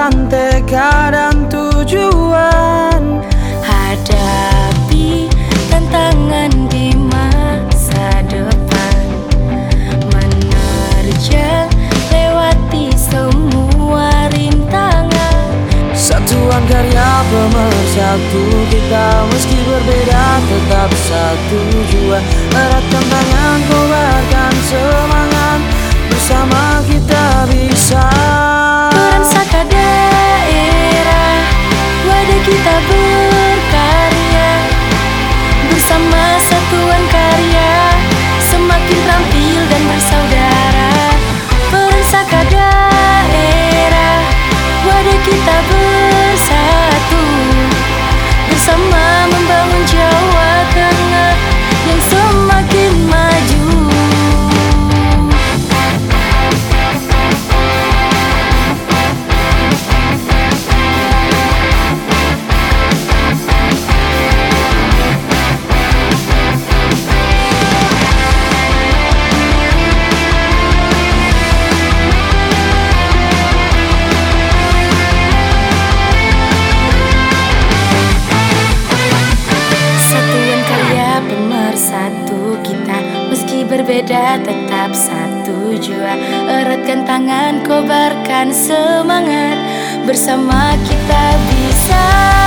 dan teka dan tujuan. Hadapi tantangan di masa depan. Menerja lewati semua rintangan. Satuan karya pemersatu kita Meski berbeda tetap satu jua. Eratkan tangan kobar berbeda tetap satu jua. Eratkan tangan kobarkan semangat. Bersama kita bisa